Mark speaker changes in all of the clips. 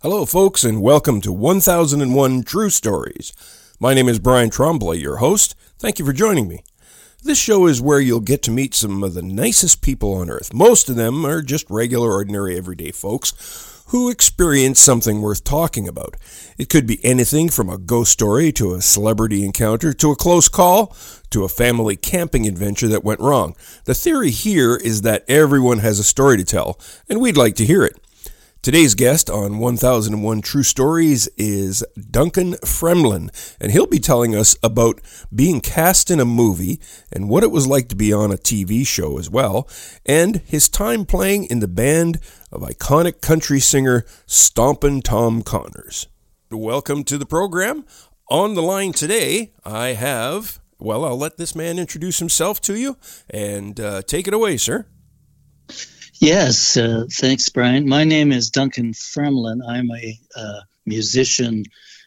Speaker 1: Hello, folks, and welcome to 1001 True Stories. My name is Brian Tremblay, your host. Thank you for joining me. This show is where you'll get to meet some of the nicest people on earth. Most of them are just regular, ordinary, everyday folks who experience something worth talking about. It could be anything from a ghost story to a celebrity encounter to a close call to a family camping adventure that went wrong. The theory here is that everyone has a story to tell, and we'd like to hear it. Today's guest on 1001 True Stories is Duncan Fremlin, and he'll be telling us about being cast in a movie and what it was like to be on a TV show as well, and his time playing in the band of iconic country singer Stompin' Tom Connors. Welcome to the program. On the line today, I have, well, I'll let this man introduce himself to you and uh, take it away, sir.
Speaker 2: Yes, uh, thanks, Brian. My name is Duncan Fremlin. I'm a uh, musician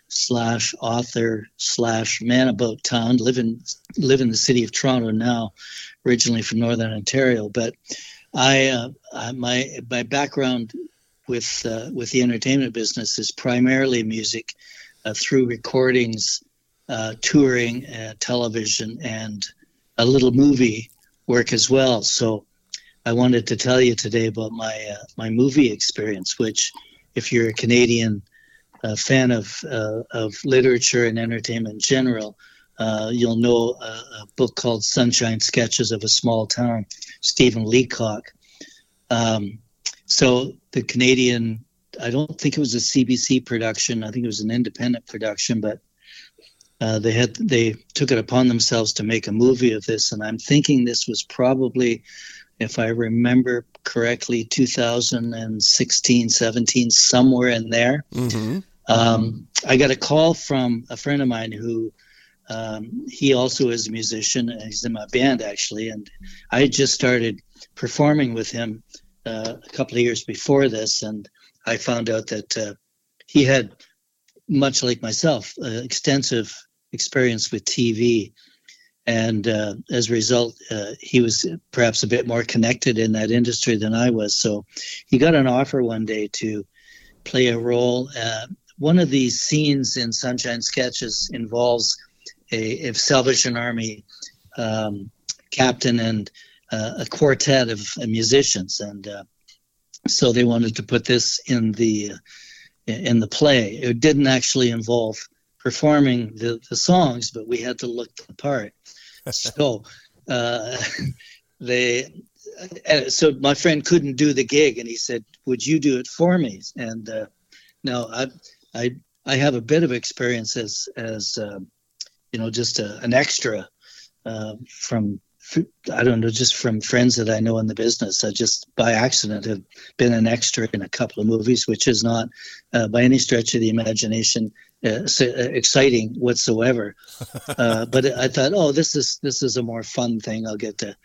Speaker 2: slash author slash man about town. Live in live in the city of Toronto now, originally from Northern Ontario. But I, uh, I my my background with uh, with the entertainment business is primarily music uh, through recordings, uh, touring, television, and a little movie work as well. So I wanted to tell you today about my uh, my movie experience, which, if you're a Canadian uh, fan of uh, of literature and entertainment in general, uh, you'll know a, a, book called Sunshine Sketches of a Small Town, Stephen Leacock. Um, so the Canadian, I don't think it was a CBC production. I think it was an independent production, but uh, they had they took it upon themselves to make a movie of this, and I'm thinking this was probably if I remember correctly, 2016, 17, somewhere in there. Mm-hmm. Um, I got a call from a friend of mine who um, he also is a musician. And he's in my band actually, and I just started performing with him uh, a couple of years before this, and I found out that uh, he had, much like myself, uh, extensive experience with TV and uh, as a result, uh, he was perhaps a bit more connected in that industry than I was. So he got an offer one day to play a role. Uh, one of these scenes in Sunshine Sketches involves a, a Salvation Army um, captain and uh, a quartet of musicians, and uh, so they wanted to put this in the in the play. It didn't actually involve performing the, the songs, but we had to look the part. so uh, they, uh, so my friend couldn't do the gig, and he said, "Would you do it for me?" And uh, now I, I, I have a bit of experience as as uh, you know just a, an extra uh, from I don't know, just from friends that I know in the business. I just by accident have been an extra in a couple of movies, which is not uh, by any stretch of the imagination uh, uh, exciting whatsoever. Uh, but I thought, oh, this is this is a more fun thing. I'll get to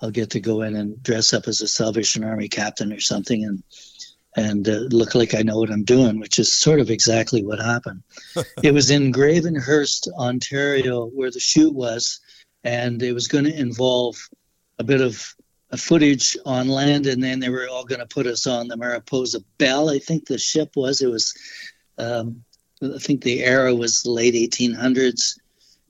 Speaker 2: I'll get to go in and dress up as a Salvation Army captain or something, and and uh, look like I know what I'm doing, which is sort of exactly what happened. it was in Gravenhurst, Ontario, where the shoot was, and it was going to involve a bit of footage on land, and then they were all going to put us on the Mariposa Belle. I think the ship was. It was um, I think the era was the late 1800s,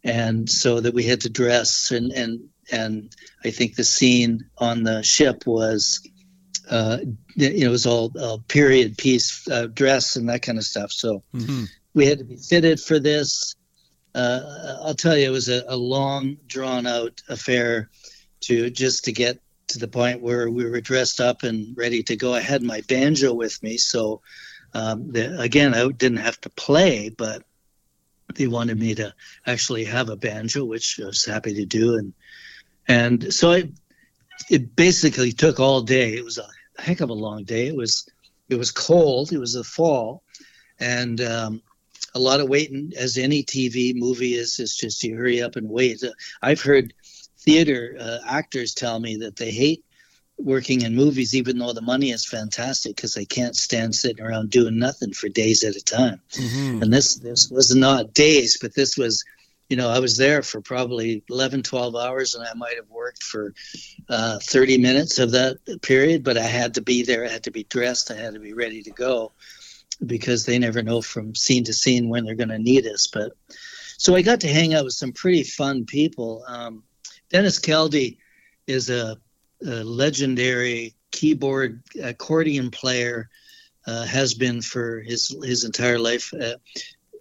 Speaker 2: and so that we had to dress and and and I think the scene on the ship was, uh, it was all uh, period piece uh, dress and that kind of stuff. So mm-hmm. we had to be fitted for this. Uh, I'll tell you, it was a, a long, drawn out affair to just to get to the point where we were dressed up and ready to go. I had my banjo with me, so um, the, again, I didn't have to play, but they wanted me to actually have a banjo, which I was happy to do, and and so I, it basically took all day. It was a heck of a long day. It was it was cold. It was the fall, and um, a lot of waiting. As any TV movie is, is just you hurry up and wait. I've heard theater uh, actors tell me that they hate working in movies, even though the money is fantastic, because they can't stand sitting around doing nothing for days at a time. Mm-hmm. And this this was not days, but this was, you know, I was there for probably 11, 12 hours, and I might have worked for uh, 30 minutes of that period, but I had to be there. I had to be dressed. I had to be ready to go. Because they never know from scene to scene when they're going to need us. But so I got to hang out with some pretty fun people. Um, Dennis Keldy is a, a, legendary keyboard accordion player. Uh, has been for his his entire life. Uh,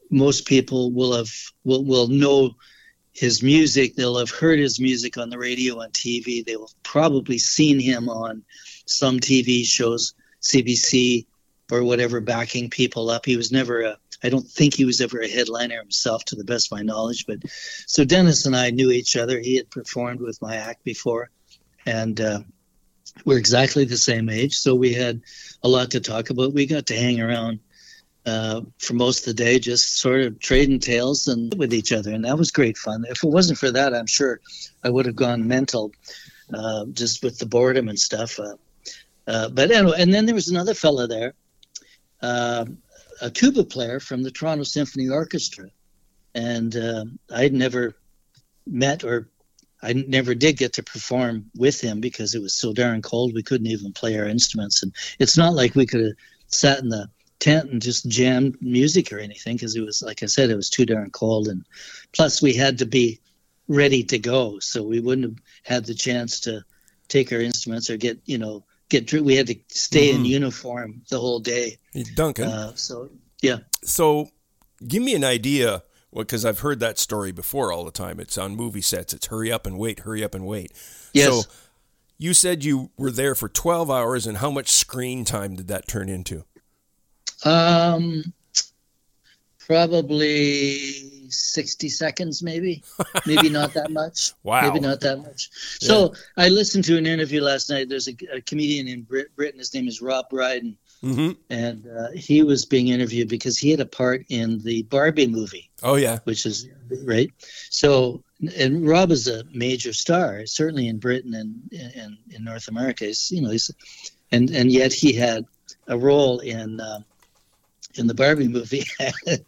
Speaker 2: most people will have will will know his music. They'll have heard his music on the radio, on TV. They will probably seen him on some TV shows, CBC or whatever, backing people up. He was never a. I don't think he was ever a headliner himself, to the best of my knowledge. But so Dennis and I knew each other. He had performed with my act before, and uh, we're exactly the same age, so we had a lot to talk about. We got to hang around uh, for most of the day, just sort of trading tales and with each other, and that was great fun. If it wasn't for that, I'm sure I would have gone mental, uh, just with the boredom and stuff. Uh, uh but anyway, and then there was another fellow there, uh, a tuba player from the Toronto Symphony Orchestra, and uh, I'd never met or I never did get to perform with him because it was so darn cold. We couldn't even play our instruments, and it's not like we could have sat in the tent and just jammed music or anything because it was like I said, it was too darn cold, and plus we had to be ready to go, so we wouldn't have had the chance to take our instruments or get you know get true. we had to stay mm-hmm. in uniform the whole day.
Speaker 1: Duncan.
Speaker 2: Uh, so yeah.
Speaker 1: So give me an idea because I've heard that story before all the time. It's on movie sets. It's hurry up and wait, hurry up and wait.
Speaker 2: Yes.
Speaker 1: So you said you were there for 12 hours, and how much screen time did that turn into?
Speaker 2: Um, probably 60 seconds, maybe. maybe not that much.
Speaker 1: Wow.
Speaker 2: Maybe not that much. So yeah. I listened to an interview last night. There's a, a comedian in Brit- Britain. His name is Rob Brydon
Speaker 1: Mm-hmm.
Speaker 2: And uh, he was being interviewed because he had a part in the Barbie movie.
Speaker 1: Oh yeah,
Speaker 2: which is right. So, and Rob is a major star, certainly in Britain and in, in North America. He's, you know, he's, and and yet he had a role in uh, in the Barbie movie.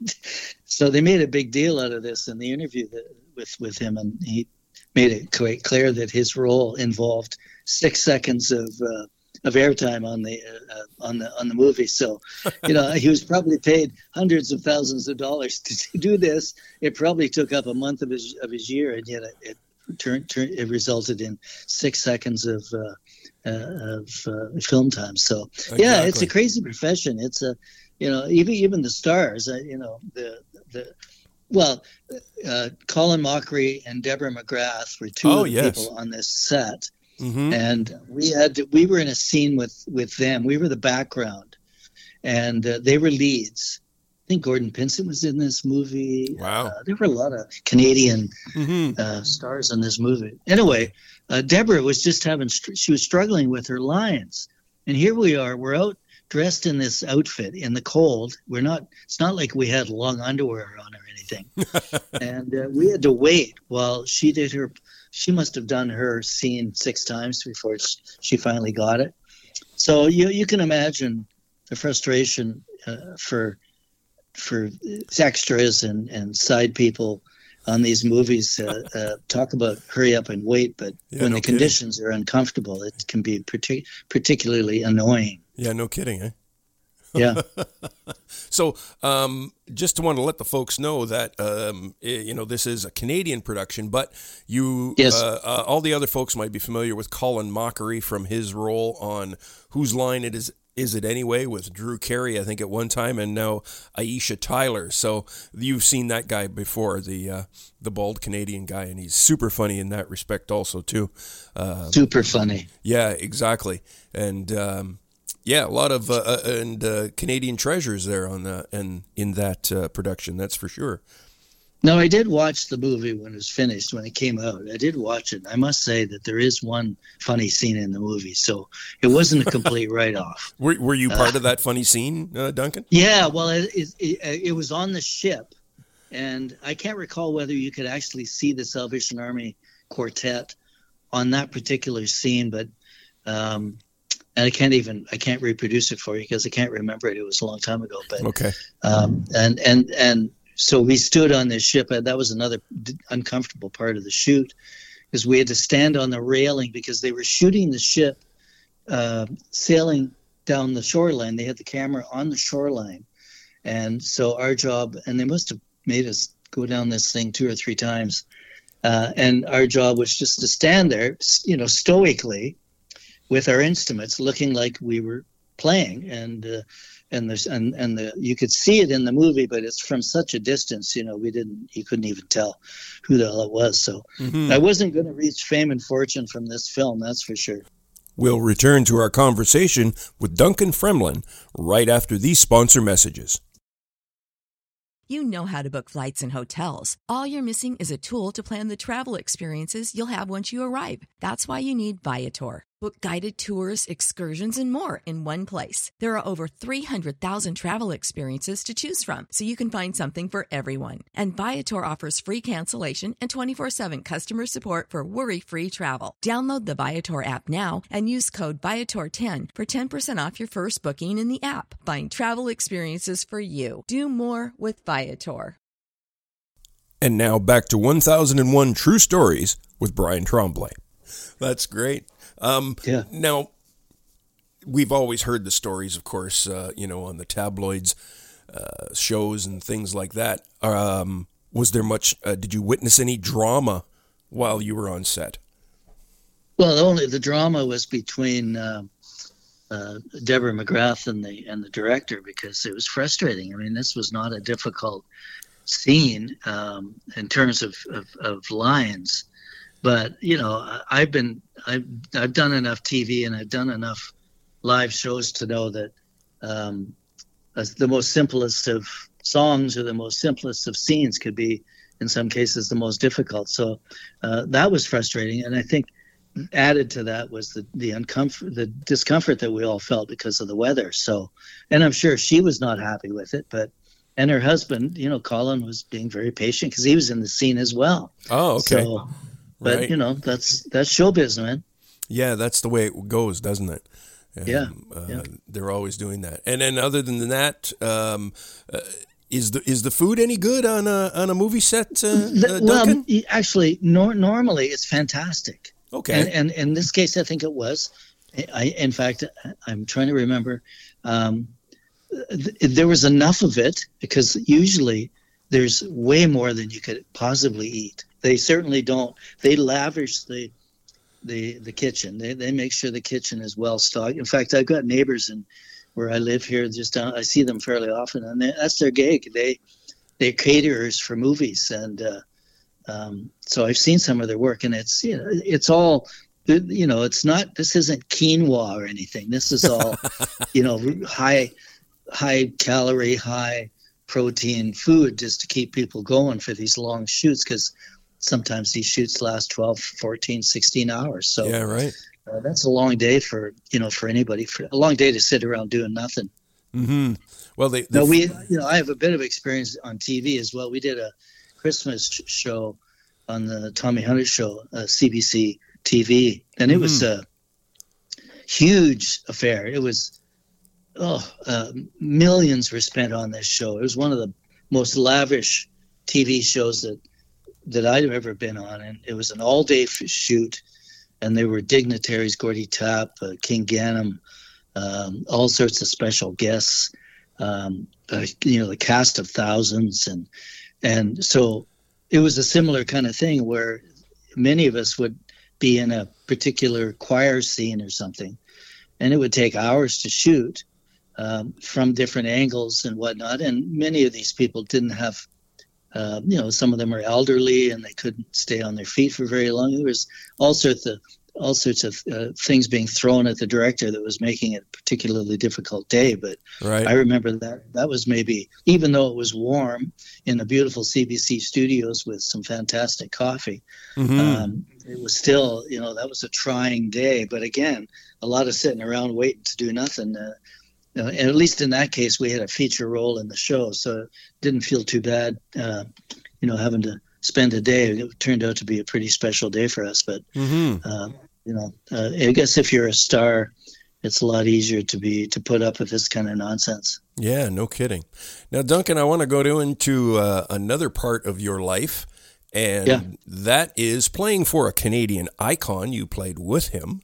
Speaker 2: so they made a big deal out of this in the interview that, with with him, and he made it quite clear that his role involved six seconds of uh, of airtime on the uh, on the on the movie. So, you know, he was probably paid hundreds of thousands of dollars to, do this. It probably took up a month of his of his year, and yet it, it turned, turned it resulted in six seconds of uh, uh, of uh, film time. So, exactly. yeah, it's a crazy profession. It's a you know even even the stars. Uh, you know the the well, uh, Colin Mochrie and Deborah McGrath were two
Speaker 1: oh, yes.
Speaker 2: people on this set,
Speaker 1: Mm-hmm.
Speaker 2: And we had to, we were in a scene with with them. We were the background, and uh, they were leads. I think Gordon Pinsent was in this movie.
Speaker 1: Wow,
Speaker 2: uh, there were a lot of Canadian
Speaker 1: mm-hmm.
Speaker 2: uh, stars in this movie. Anyway, uh, Deborah was just having she was struggling with her lines, and here we are. We're out dressed in this outfit in the cold. We're not. It's not like we had long underwear on or anything, and uh, we had to wait while she did her she must have done her scene six times before she finally got it. So you you can imagine the frustration uh, for for extras and, and side people on these movies. Uh, uh, talk about hurry up and wait, but
Speaker 1: yeah,
Speaker 2: when
Speaker 1: no
Speaker 2: the
Speaker 1: kidding.
Speaker 2: conditions are uncomfortable, it can be partic- particularly annoying.
Speaker 1: Yeah, no kidding, eh?
Speaker 2: Yeah.
Speaker 1: so, um, just to want to let the folks know that um, you know this is a Canadian production, but you,
Speaker 2: yes.
Speaker 1: uh, uh, all the other folks might be familiar with Colin Mochrie from his role on Whose Line It Is. Is it anyway with Drew Carey? I think at one time, and now Aisha Tyler. So you've seen that guy before, the uh, the bald Canadian guy, and he's super funny in that respect, also too. Uh,
Speaker 2: super funny.
Speaker 1: Yeah, exactly. And um, yeah, a lot of uh, uh, and uh, Canadian treasures there on the and in that uh, production. That's for sure.
Speaker 2: No, I did watch the movie when it was finished when it came out. I did watch it. I must say that there is one funny scene in the movie, so it wasn't a complete write-off.
Speaker 1: Were, were you part of that funny scene, uh, Duncan?
Speaker 2: Yeah, well, it, it, it was on the ship, and I can't recall whether you could actually see the Salvation Army quartet on that particular scene, but um, and I can't even I can't reproduce it for you because I can't remember it. It was a long time ago. But
Speaker 1: okay.
Speaker 2: Um, and and and so we stood on this ship. And that was another uncomfortable part of the shoot, because we had to stand on the railing because they were shooting the ship uh, sailing down the shoreline. They had the camera on the shoreline, And so our job, and they must have made us go down this thing two or three times. Uh, and our job was just to stand there, you know, stoically with our instruments, looking like we were playing. And uh, and there's and and the you could see it in the movie, but it's from such a distance, you know, we didn't you couldn't even tell who the hell it was. So mm-hmm. I wasn't going to reach fame and fortune from this film, that's for sure.
Speaker 1: We'll return to our conversation with Duncan Fremlin right after these sponsor messages.
Speaker 3: You know how to book flights and hotels. All you're missing is a tool to plan the travel experiences you'll have once you arrive. That's why you need Viator. Book guided tours, excursions, and more in one place. There are over 300,000 travel experiences to choose from, so you can find something for everyone. And Viator offers free cancellation and 24 7 customer support for worry free travel. Download the Viator app now and use code Viator10 for 10% off your first booking in the app. Find travel experiences for you. Do more with Viator.
Speaker 1: And now back to 1001 True Stories with Brian Tremblay. That's great. Um, yeah. Now, we've always heard the stories, of course, uh, you know, on the tabloids, uh, shows, and things like that. Um, was there much? Uh, did you witness any drama while you were on set?
Speaker 2: Well, only the drama was between uh, uh, Deborah McGrath and the and the director because it was frustrating. I mean, this was not a difficult scene um, in terms of, of, of lines but you know i've been i've i've done enough tv and i've done enough live shows to know that um, the most simplest of songs or the most simplest of scenes could be in some cases the most difficult. So uh, that was frustrating. And i think added to that was the the uncomfort the discomfort that we all felt because of the weather. So and i'm sure she was not happy with it but and her husband you know colin was being very patient because he was in the scene as well.
Speaker 1: Oh okay.
Speaker 2: So, but right. you know, that's that's showbiz, man.
Speaker 1: Yeah, that's the way it goes, doesn't it?
Speaker 2: Um, yeah, uh,
Speaker 1: yeah, they're always doing that. And then, other than that, um, uh, is the is the food any good on a on a movie set? Uh, the, uh, well,
Speaker 2: actually, nor- normally it's fantastic.
Speaker 1: Okay,
Speaker 2: and, and, in this case, I think it was. I, in fact, I'm trying to remember. Um, th- there was enough of it because usually there's way more than you could possibly eat. They certainly don't. They lavish the the the kitchen. They they make sure the kitchen is well stocked. In fact, I've got neighbors in where I live here. Just down, I see them fairly often, and they, that's their gig. They they caterers for movies, and uh, um, so I've seen some of their work, and it's you know it's all you know it's not this isn't quinoa or anything. This is all you know high high calorie, high protein food just to keep people going for these long shoots because sometimes these shoots last 12 14 16 hours. So
Speaker 1: yeah right.
Speaker 2: uh, that's a long day for you know for anybody for a long day to sit around doing nothing.
Speaker 1: Mm-hmm. well they,
Speaker 2: they no, we you know i have a bit of experience on tv as well. We did a christmas show on the tommy hunter show uh, cbc tv and it mm-hmm. was a huge affair. It was oh uh, millions were spent on this show it was one of the most lavish tv shows that that I've ever been on, and it was an all-day shoot, and there were dignitaries, Gordy Tapp, uh, King Ganam, um, all sorts of special guests, um, uh, you know, the cast of thousands, and and so it was a similar kind of thing where many of us would be in a particular choir scene or something, and it would take hours to shoot. Um, from different angles and whatnot, and many of these people didn't have uh, you know, some of them are elderly and they couldn't stay on their feet for very long. There was all sorts of all sorts of uh, things being thrown at the director that was making it a particularly difficult day. But
Speaker 1: right.
Speaker 2: I remember that that was maybe even though it was warm in the beautiful CBC studios with some fantastic coffee, mm-hmm. um, it was still you know that was a trying day. But again, a lot of sitting around waiting to do nothing. Uh, uh, and at least in that case, we had a feature role in the show, so it didn't feel too bad, uh, you know, having to spend a day. It turned out to be a pretty special day for us. But mm-hmm. uh, you know, uh, I guess if you're a star, it's a lot easier to be to put up with this kind of nonsense.
Speaker 1: Yeah, no kidding. Now, Duncan, I want to go to into uh, another part of your life. And yeah. that is playing for a Canadian icon. You played with him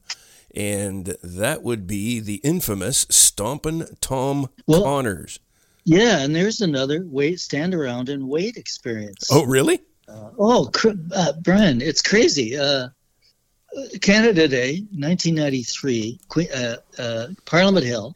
Speaker 1: and that would be the infamous Stompin' Tom well, Connors.
Speaker 2: Yeah, and there's another wait, stand around and wait experience.
Speaker 1: Oh, really?
Speaker 2: Uh, oh, uh, Brian, it's crazy. Uh, Canada Day, 1993, uh, uh, Parliament Hill.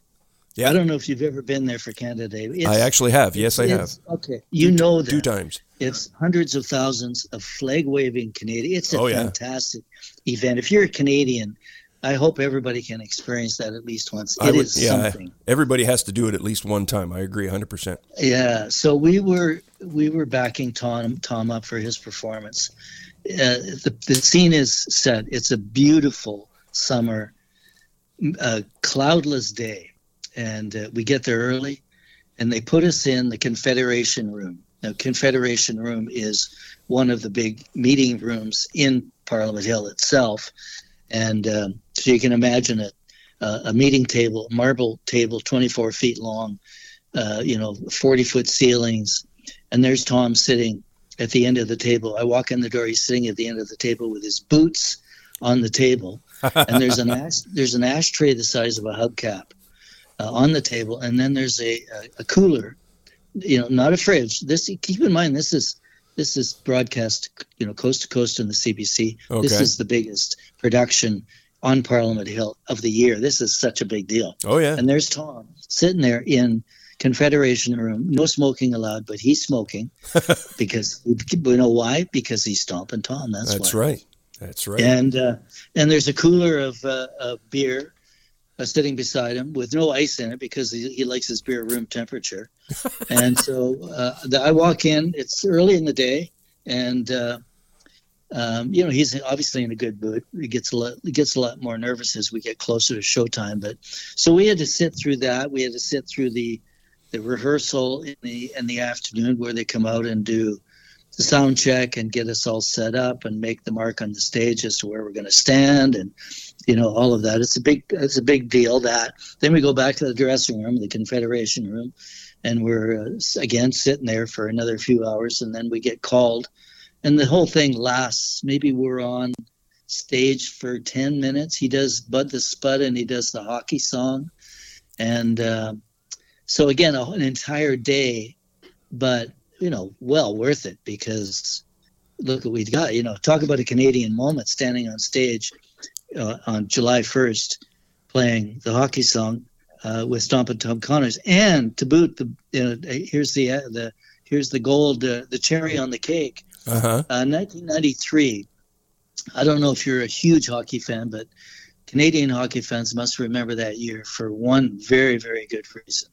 Speaker 2: Yeah. I don't know if you've ever been there for Canada Day.
Speaker 1: It's, I actually have. Yes, I have.
Speaker 2: Okay. You two, know that.
Speaker 1: Two times.
Speaker 2: It's hundreds of thousands of flag waving Canadians. It's a oh, fantastic yeah. event. If you're a Canadian, I hope everybody can experience that at least once. It would, is yeah, something.
Speaker 1: Everybody has to do it at least one time. I agree 100%.
Speaker 2: Yeah. So we were we were backing Tom Tom up for his performance. Uh, the, the scene is set. It's a beautiful summer, uh, cloudless day, and uh, we get there early, and they put us in the Confederation Room. Now, Confederation Room is one of the big meeting rooms in Parliament Hill itself, and um, so you can imagine it uh, a meeting table, marble table, 24 feet long, uh, you know, 40 foot ceilings. And there's Tom sitting at the end of the table. I walk in the door, he's sitting at the end of the table with his boots on the table. and there's an ash, there's an ashtray the size of a hubcap uh, on the table. And then there's a, a, a cooler, you know, not a fridge. This keep in mind, this is this is broadcast, you know, coast to coast on the CBC. Okay. This is the biggest production on Parliament Hill of the year. This is such a big deal.
Speaker 1: Oh yeah.
Speaker 2: And there's Tom sitting there in Confederation room, no smoking allowed, but he's smoking because we know why? Because he's stomping Tom. That's,
Speaker 1: that's
Speaker 2: why.
Speaker 1: right. That's right.
Speaker 2: And uh, and there's a cooler of, uh, of beer uh, sitting beside him with no ice in it because he, he likes his beer room temperature. and so uh, the, I walk in. It's early in the day, and uh, um, you know he's obviously in a good mood. He gets a lot he gets a lot more nervous as we get closer to showtime. But so we had to sit through that. We had to sit through the the rehearsal in the in the afternoon where they come out and do the sound check and get us all set up and make the mark on the stage as to where we're going to stand and you know all of that. It's a big it's a big deal that then we go back to the dressing room the confederation room and we're uh, again sitting there for another few hours and then we get called and the whole thing lasts. Maybe we're on stage for 10 minutes. He does bud the spud and he does the hockey song. And uh, so again an entire day but you know, well worth it because look what we've got. You know, talk about a Canadian moment standing on stage uh, on July 1st playing the hockey song uh, with and Tom Connors, and to boot, the you know, here's the uh, the here's the gold, uh, the cherry on the cake. Uh-huh. 1993. Uh, I don't know if you're a huge hockey fan, but Canadian hockey fans must remember that year for one very, very good reason.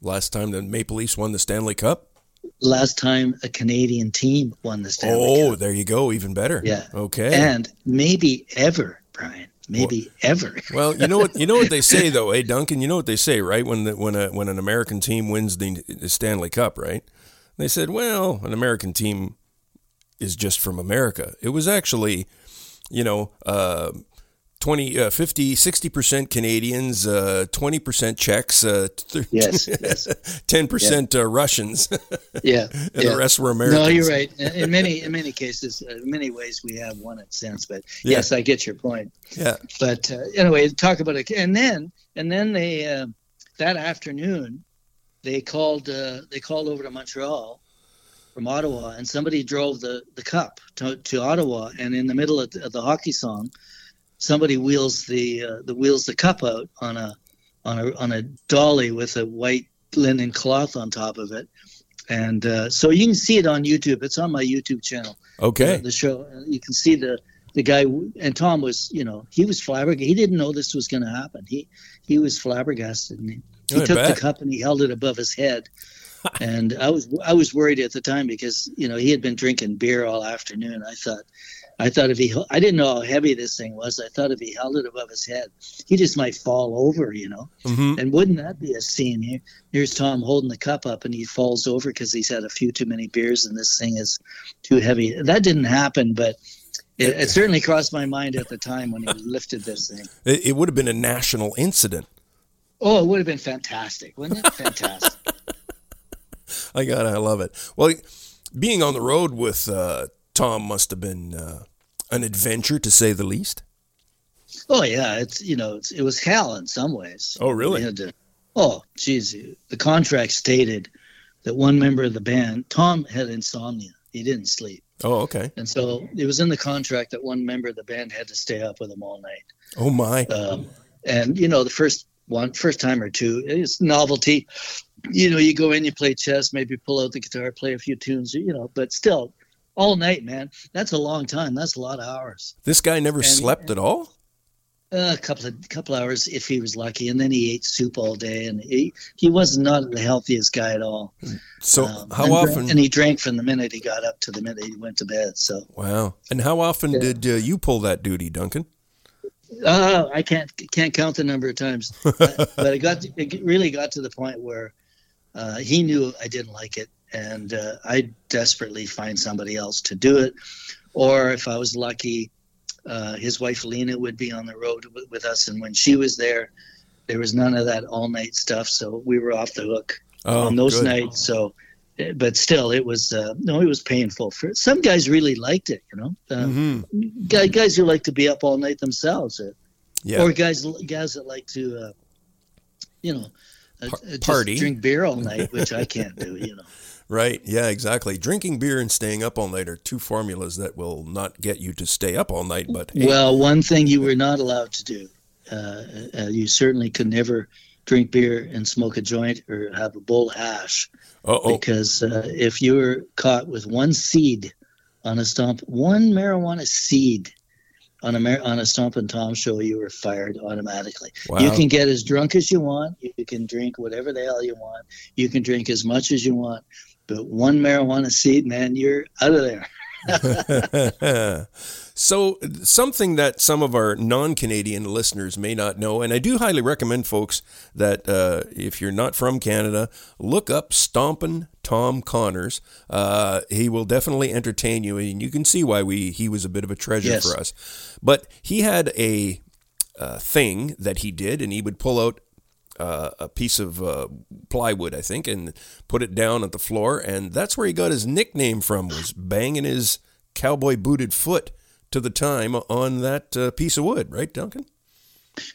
Speaker 1: Last time the Maple Leafs won the Stanley Cup?
Speaker 2: Last time a Canadian team won the Stanley Cup.
Speaker 1: oh,
Speaker 2: Cup.
Speaker 1: there you go, even better.
Speaker 2: Yeah.
Speaker 1: Okay.
Speaker 2: And maybe ever, Brian. Maybe well, ever.
Speaker 1: well, you know what you know what they say though, hey Duncan. You know what they say, right? When the, when a when an American team wins the, the Stanley Cup, right? They said, well, an American team is just from America. It was actually, you know, uh, 20, uh, 50, 60% Canadians, uh, 20% Czechs, uh,
Speaker 2: yes, yes.
Speaker 1: 10% yeah. uh, Russians.
Speaker 2: yeah.
Speaker 1: And
Speaker 2: yeah.
Speaker 1: the rest were Americans.
Speaker 2: No, you're right. In many, in many cases, uh, in many ways, we have won it since, but yeah. yes, I get your point.
Speaker 1: Yeah.
Speaker 2: But uh, anyway, talk about it. And then, and then they, uh, that afternoon, they called, they called over to Montreal from Ottawa and somebody drove the, the cup to, to Ottawa. And in the middle of the, of the hockey song, somebody wheels the uh, the wheels the cup out on a on a on a dolly with a white linen cloth on top of it, and uh, so you can see it on YouTube. It's on my YouTube channel.
Speaker 1: Okay.
Speaker 2: Uh, the show you can see the the guy and Tom was you know he was flabbergasted. He didn't know this was going to happen. He he was flabbergasted. And he, he took the cup and he held it above his head. and I was I was worried at the time because you know he had been drinking beer all afternoon. I thought I thought if he, I didn't know how heavy this thing was. I thought if he held it above his head, he just might fall over, you know. Mm-hmm. And wouldn't that be a scene? Here, here's Tom holding the cup up, and he falls over because he's had a few too many beers, and this thing is too heavy. That didn't happen, but it, it certainly crossed my mind at the time when he lifted this thing.
Speaker 1: It, it would have been a national incident.
Speaker 2: Oh, it would have been fantastic, wouldn't it? Fantastic.
Speaker 1: I got it. I love it. Well, being on the road with uh, Tom must have been uh, an adventure to say the least.
Speaker 2: Oh yeah, it's you know it's, it was hell in some ways.
Speaker 1: Oh really?
Speaker 2: Had to Oh, geez, the contract stated that one member of the band, Tom, had insomnia. He didn't sleep.
Speaker 1: Oh, okay.
Speaker 2: And so it was in the contract that one member of the band had to stay up with him all night.
Speaker 1: Oh my.
Speaker 2: Um, and you know, the first one, first time or two, it's novelty. You know, you go in, you play chess, maybe pull out the guitar, play a few tunes. You know, but still, all night, man. That's a long time. That's a lot of hours.
Speaker 1: This guy never and, slept at all.
Speaker 2: Uh, a couple of couple hours if he was lucky, and then he ate soup all day, and he he was not the healthiest guy at all.
Speaker 1: So um, how
Speaker 2: and
Speaker 1: often?
Speaker 2: Drank, and he drank from the minute he got up to the minute he went to bed. So
Speaker 1: wow. And how often yeah. did uh, you pull that duty, Duncan?
Speaker 2: Uh, I can't can't count the number of times, but it got to, it really got to the point where uh, he knew I didn't like it, and uh, I desperately find somebody else to do it, or if I was lucky uh, his wife Lena would be on the road with, with, us, and when she was there, there was none of that all night stuff. So we were off the hook oh, on those good. nights. So, eh, but still, it was uh, no, it was painful. For some guys, really liked it. You know, uh, mm-hmm. guys, guys who like to be up all night themselves, or, yeah. or guys guys that like to, uh, you know, uh,
Speaker 1: party
Speaker 2: drink beer all night, which I can't do. You know.
Speaker 1: Right. Yeah, exactly. Drinking beer and staying up all night are two formulas that will not get you to stay up all night. But
Speaker 2: hey. well, one thing you were not allowed to do, uh, uh, you certainly could never drink beer and smoke a joint or have a bowl of hash.
Speaker 1: Uh-oh.
Speaker 2: Because uh, if you were caught with one seed on a stump, one marijuana seed on a on a Stompin' Tom show, you were fired automatically. Wow. You can get as drunk as you want. You can drink whatever the hell you want. You can drink as much as you want but one marijuana seed, man, you're out of there.
Speaker 1: so, something that some of our non Canadian listeners may not know, and I do highly recommend folks that uh, if you're not from Canada, look up Stompin' Tom Connors. Uh, he will definitely entertain you, and you can see why we he was a bit of a treasure yes. for us. But he had a uh, thing that he did, and he would pull out uh, a piece of uh, plywood, I think, and put it down at the floor, and that's where he got his nickname from. Was banging his cowboy booted foot to the time on that uh, piece of wood, right, Duncan?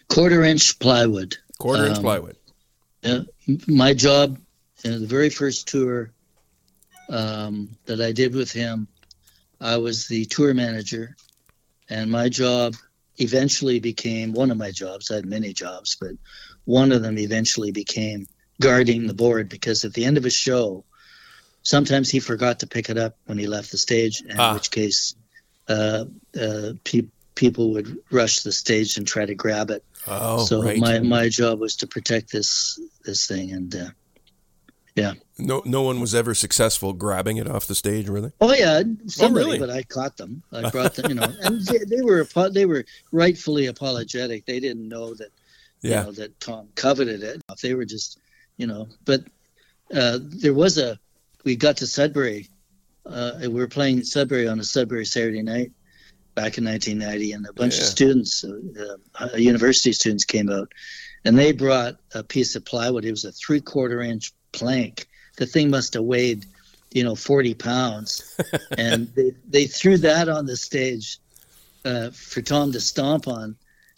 Speaker 2: Quarter inch plywood.
Speaker 1: Quarter inch um, plywood.
Speaker 2: Yeah, my job in the very first tour um, that I did with him, I was the tour manager, and my job eventually became one of my jobs. I had many jobs, but one of them eventually became guarding the board because at the end of a show, sometimes he forgot to pick it up when he left the stage, in ah. which case uh, uh, pe- people would rush the stage and try to grab it.
Speaker 1: Oh,
Speaker 2: so
Speaker 1: right.
Speaker 2: my my job was to protect this this thing, and uh, yeah.
Speaker 1: No, no one was ever successful grabbing it off the stage, really.
Speaker 2: Oh yeah, somebody, oh, really? but I caught them. I brought them, you know, and they, they were they were rightfully apologetic. They didn't know that yeah. you know, that Tom coveted it. They were just, you know, but uh, there was a, we got to Sudbury. Uh, we were playing Sudbury on a Sudbury Saturday night back in 1990, and a bunch yeah. of students, uh, uh, university students, came out, and they brought a piece of plywood. It was a three-quarter inch plank. The thing must have weighed, you know, 40 pounds, and they they threw that on the stage uh, for Tom to stomp on.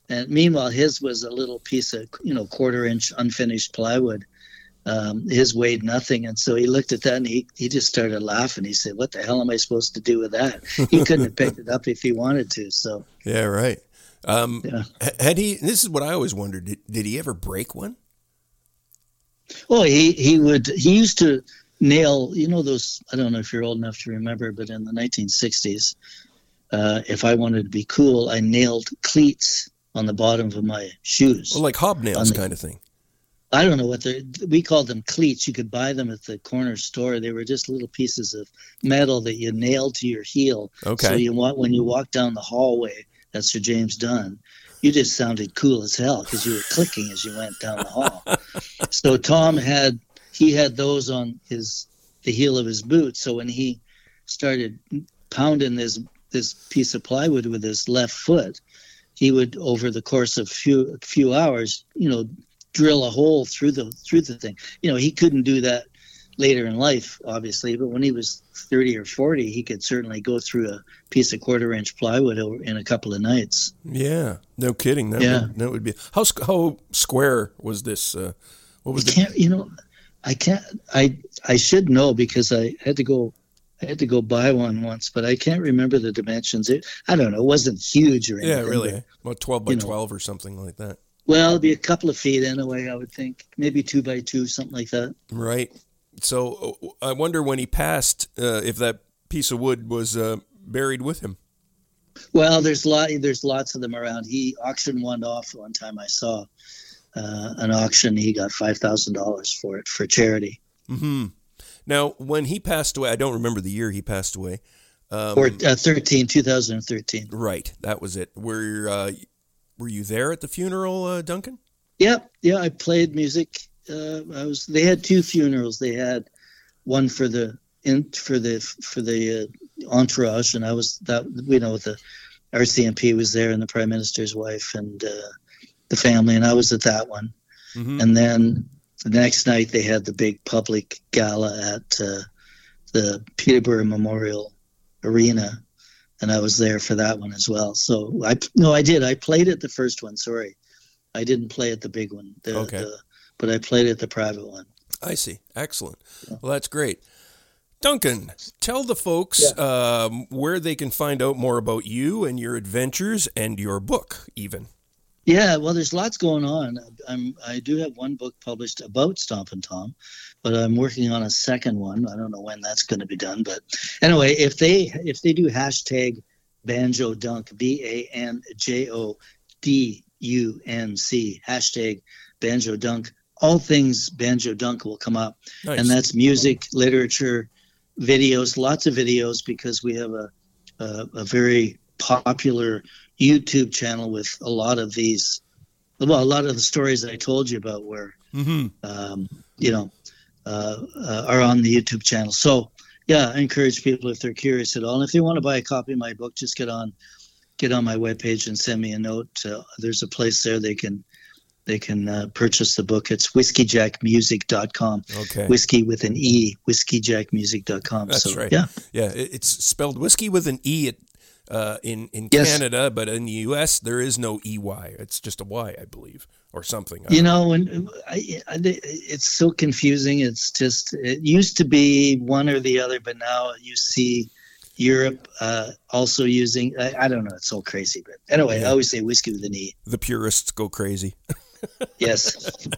Speaker 2: And meanwhile, his was a little piece of, you know, quarter inch unfinished plywood. Um, his weighed nothing. And so he looked at that and he, he just started laughing. He said, What the hell am I supposed to do with that? He couldn't have picked it up if he wanted to. So,
Speaker 1: yeah, right. Um, yeah. Had he, this is what I always wondered, did, did he ever break one?
Speaker 2: Well, he, he would, he used to nail, you know, those, I don't know if you're old enough to remember, but in the 1960s, uh, if I wanted to be cool, I nailed cleats on the bottom of my shoes.
Speaker 1: Well, like hobnails the, kind of thing.
Speaker 2: I don't know what they're. We called them cleats. You could buy them at the corner store. They were just little pieces of metal that you nailed to your heel.
Speaker 1: Okay.
Speaker 2: So you want when you walk down the hallway, that's Sir James Dunn. You just sounded cool as hell because you were clicking as you went down the hall. so Tom had he had those on his the heel of his boot. So when he started pounding this this piece of plywood with his left foot, he would over the course of few few hours, you know, drill a hole through the through the thing. You know, he couldn't do that later in life, obviously, but when he was 30 or 40, he could certainly go through a piece of quarter inch plywood in a couple of nights.
Speaker 1: Yeah, no kidding. That yeah. Would, that would be how how square was this uh, What was
Speaker 2: you
Speaker 1: it?
Speaker 2: can't, you know, I can't. I I should know because I had to go. I had to go buy one once, but I can't remember the dimensions. It, I don't know. It wasn't huge or anything.
Speaker 1: Yeah, really.
Speaker 2: but-
Speaker 1: About 12 by
Speaker 2: you know.
Speaker 1: 12 or something like that.
Speaker 2: well, it'd be a couple of feet anyway. I would think maybe two by two, something like that.
Speaker 1: Right. So uh, I wonder when he passed uh, if that piece of wood was uh, buried with him.
Speaker 2: Well, there's lot. There's lots of them around. He auctioned one off one time. I saw uh, an auction. He got five thousand dollars for it for charity.
Speaker 1: hmm Now, when he passed away, I don't remember the year he passed away. Um,
Speaker 2: or uh, 13, 2013.
Speaker 1: right, that was it. Were uh, were you there at the funeral, uh, Duncan?
Speaker 2: Yeah, yeah. I played music. Uh, I was. They had two funerals. They had one for the in for the for the uh, entourage, and I was that. You know, the RCMP was there, and the prime minister's wife, and uh, the family, and I was at that one.
Speaker 1: hmm
Speaker 2: And then the next night they had the big public gala at uh, the Peterborough Memorial Arena, and I was there for that one as well. So I no, I did. I played at the first one. Sorry, I didn't play at the big one. The,
Speaker 1: Okay.
Speaker 2: the- but I played at the private one.
Speaker 1: I see. Excellent. Well, that's great. Duncan, tell the folks um, where they can find out more about you and your adventures and your book, even.
Speaker 2: Yeah, well, there's lots going on. I'm I do have one book published about Stompin' Tom, but I'm working on a second one. I don't know when that's going to be done, but anyway, if they if they do hashtag Banjo Dunc B A N J O D U N C hashtag Banjo Dunc, all things Banjo Dunc will come up
Speaker 1: Nice.
Speaker 2: and that's music, literature, videos, lots of videos because we have a a, a very popular YouTube channel with a lot of these, well, a lot of the stories that I told you about where
Speaker 1: hmm
Speaker 2: um, you know uh, uh, are on the YouTube channel. So yeah, I encourage people if they're curious at all, and if they want to buy a copy of my book, just get on get on my webpage and send me a note. Uh, there's a place there they can they can uh, purchase the book. It's whiskeyjackmusic.com
Speaker 1: Okay.
Speaker 2: whiskey with an e whiskeyjackmusic.com
Speaker 1: That's
Speaker 2: so
Speaker 1: right.
Speaker 2: yeah
Speaker 1: Yeah, it's spelled whiskey with an E at, uh, in in
Speaker 2: Yes.
Speaker 1: Canada, but in the U.S. there is no EY. It's just a Y, I believe, or something.
Speaker 2: You know and I, I, it's so confusing it's just it used to be one or the other but now you see europe uh, also using I, I don't know it's so crazy but anyway
Speaker 1: Yeah.
Speaker 2: i always say whiskey with an e
Speaker 1: the purists go crazy.
Speaker 2: yes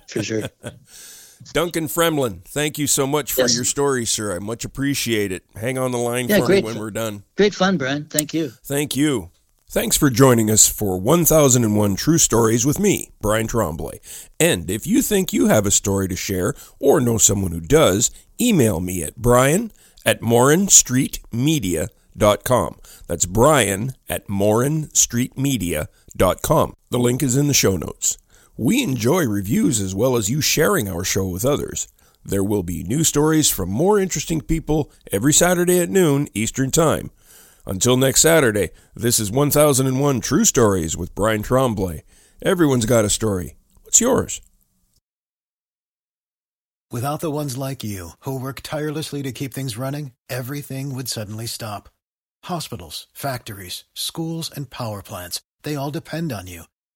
Speaker 2: for sure
Speaker 1: Duncan Fremlin, thank you so much for
Speaker 2: Yes.
Speaker 1: your story, sir. I much appreciate it. Hang on the line
Speaker 2: Yeah,
Speaker 1: for me when we're done.
Speaker 2: great fun brian thank you
Speaker 1: Thank you. Thanks for joining us for 1001 True Stories with me, Brian Tremblay. And if you think you have a story to share or know someone who does, email me at brian at morinstreetmedia.com. That's brian at morinstreetmedia.com. The link is in the show notes. We enjoy reviews as well as you sharing our show with others. There will be new stories from more interesting people every Saturday at noon Eastern Time. Until next Saturday, this is 1001 True Stories with Brian Tremblay. Everyone's got a story. What's yours?
Speaker 4: Without the ones like you, who work tirelessly to keep things running, everything would suddenly stop. Hospitals, factories, schools, and power plants, they all depend on you.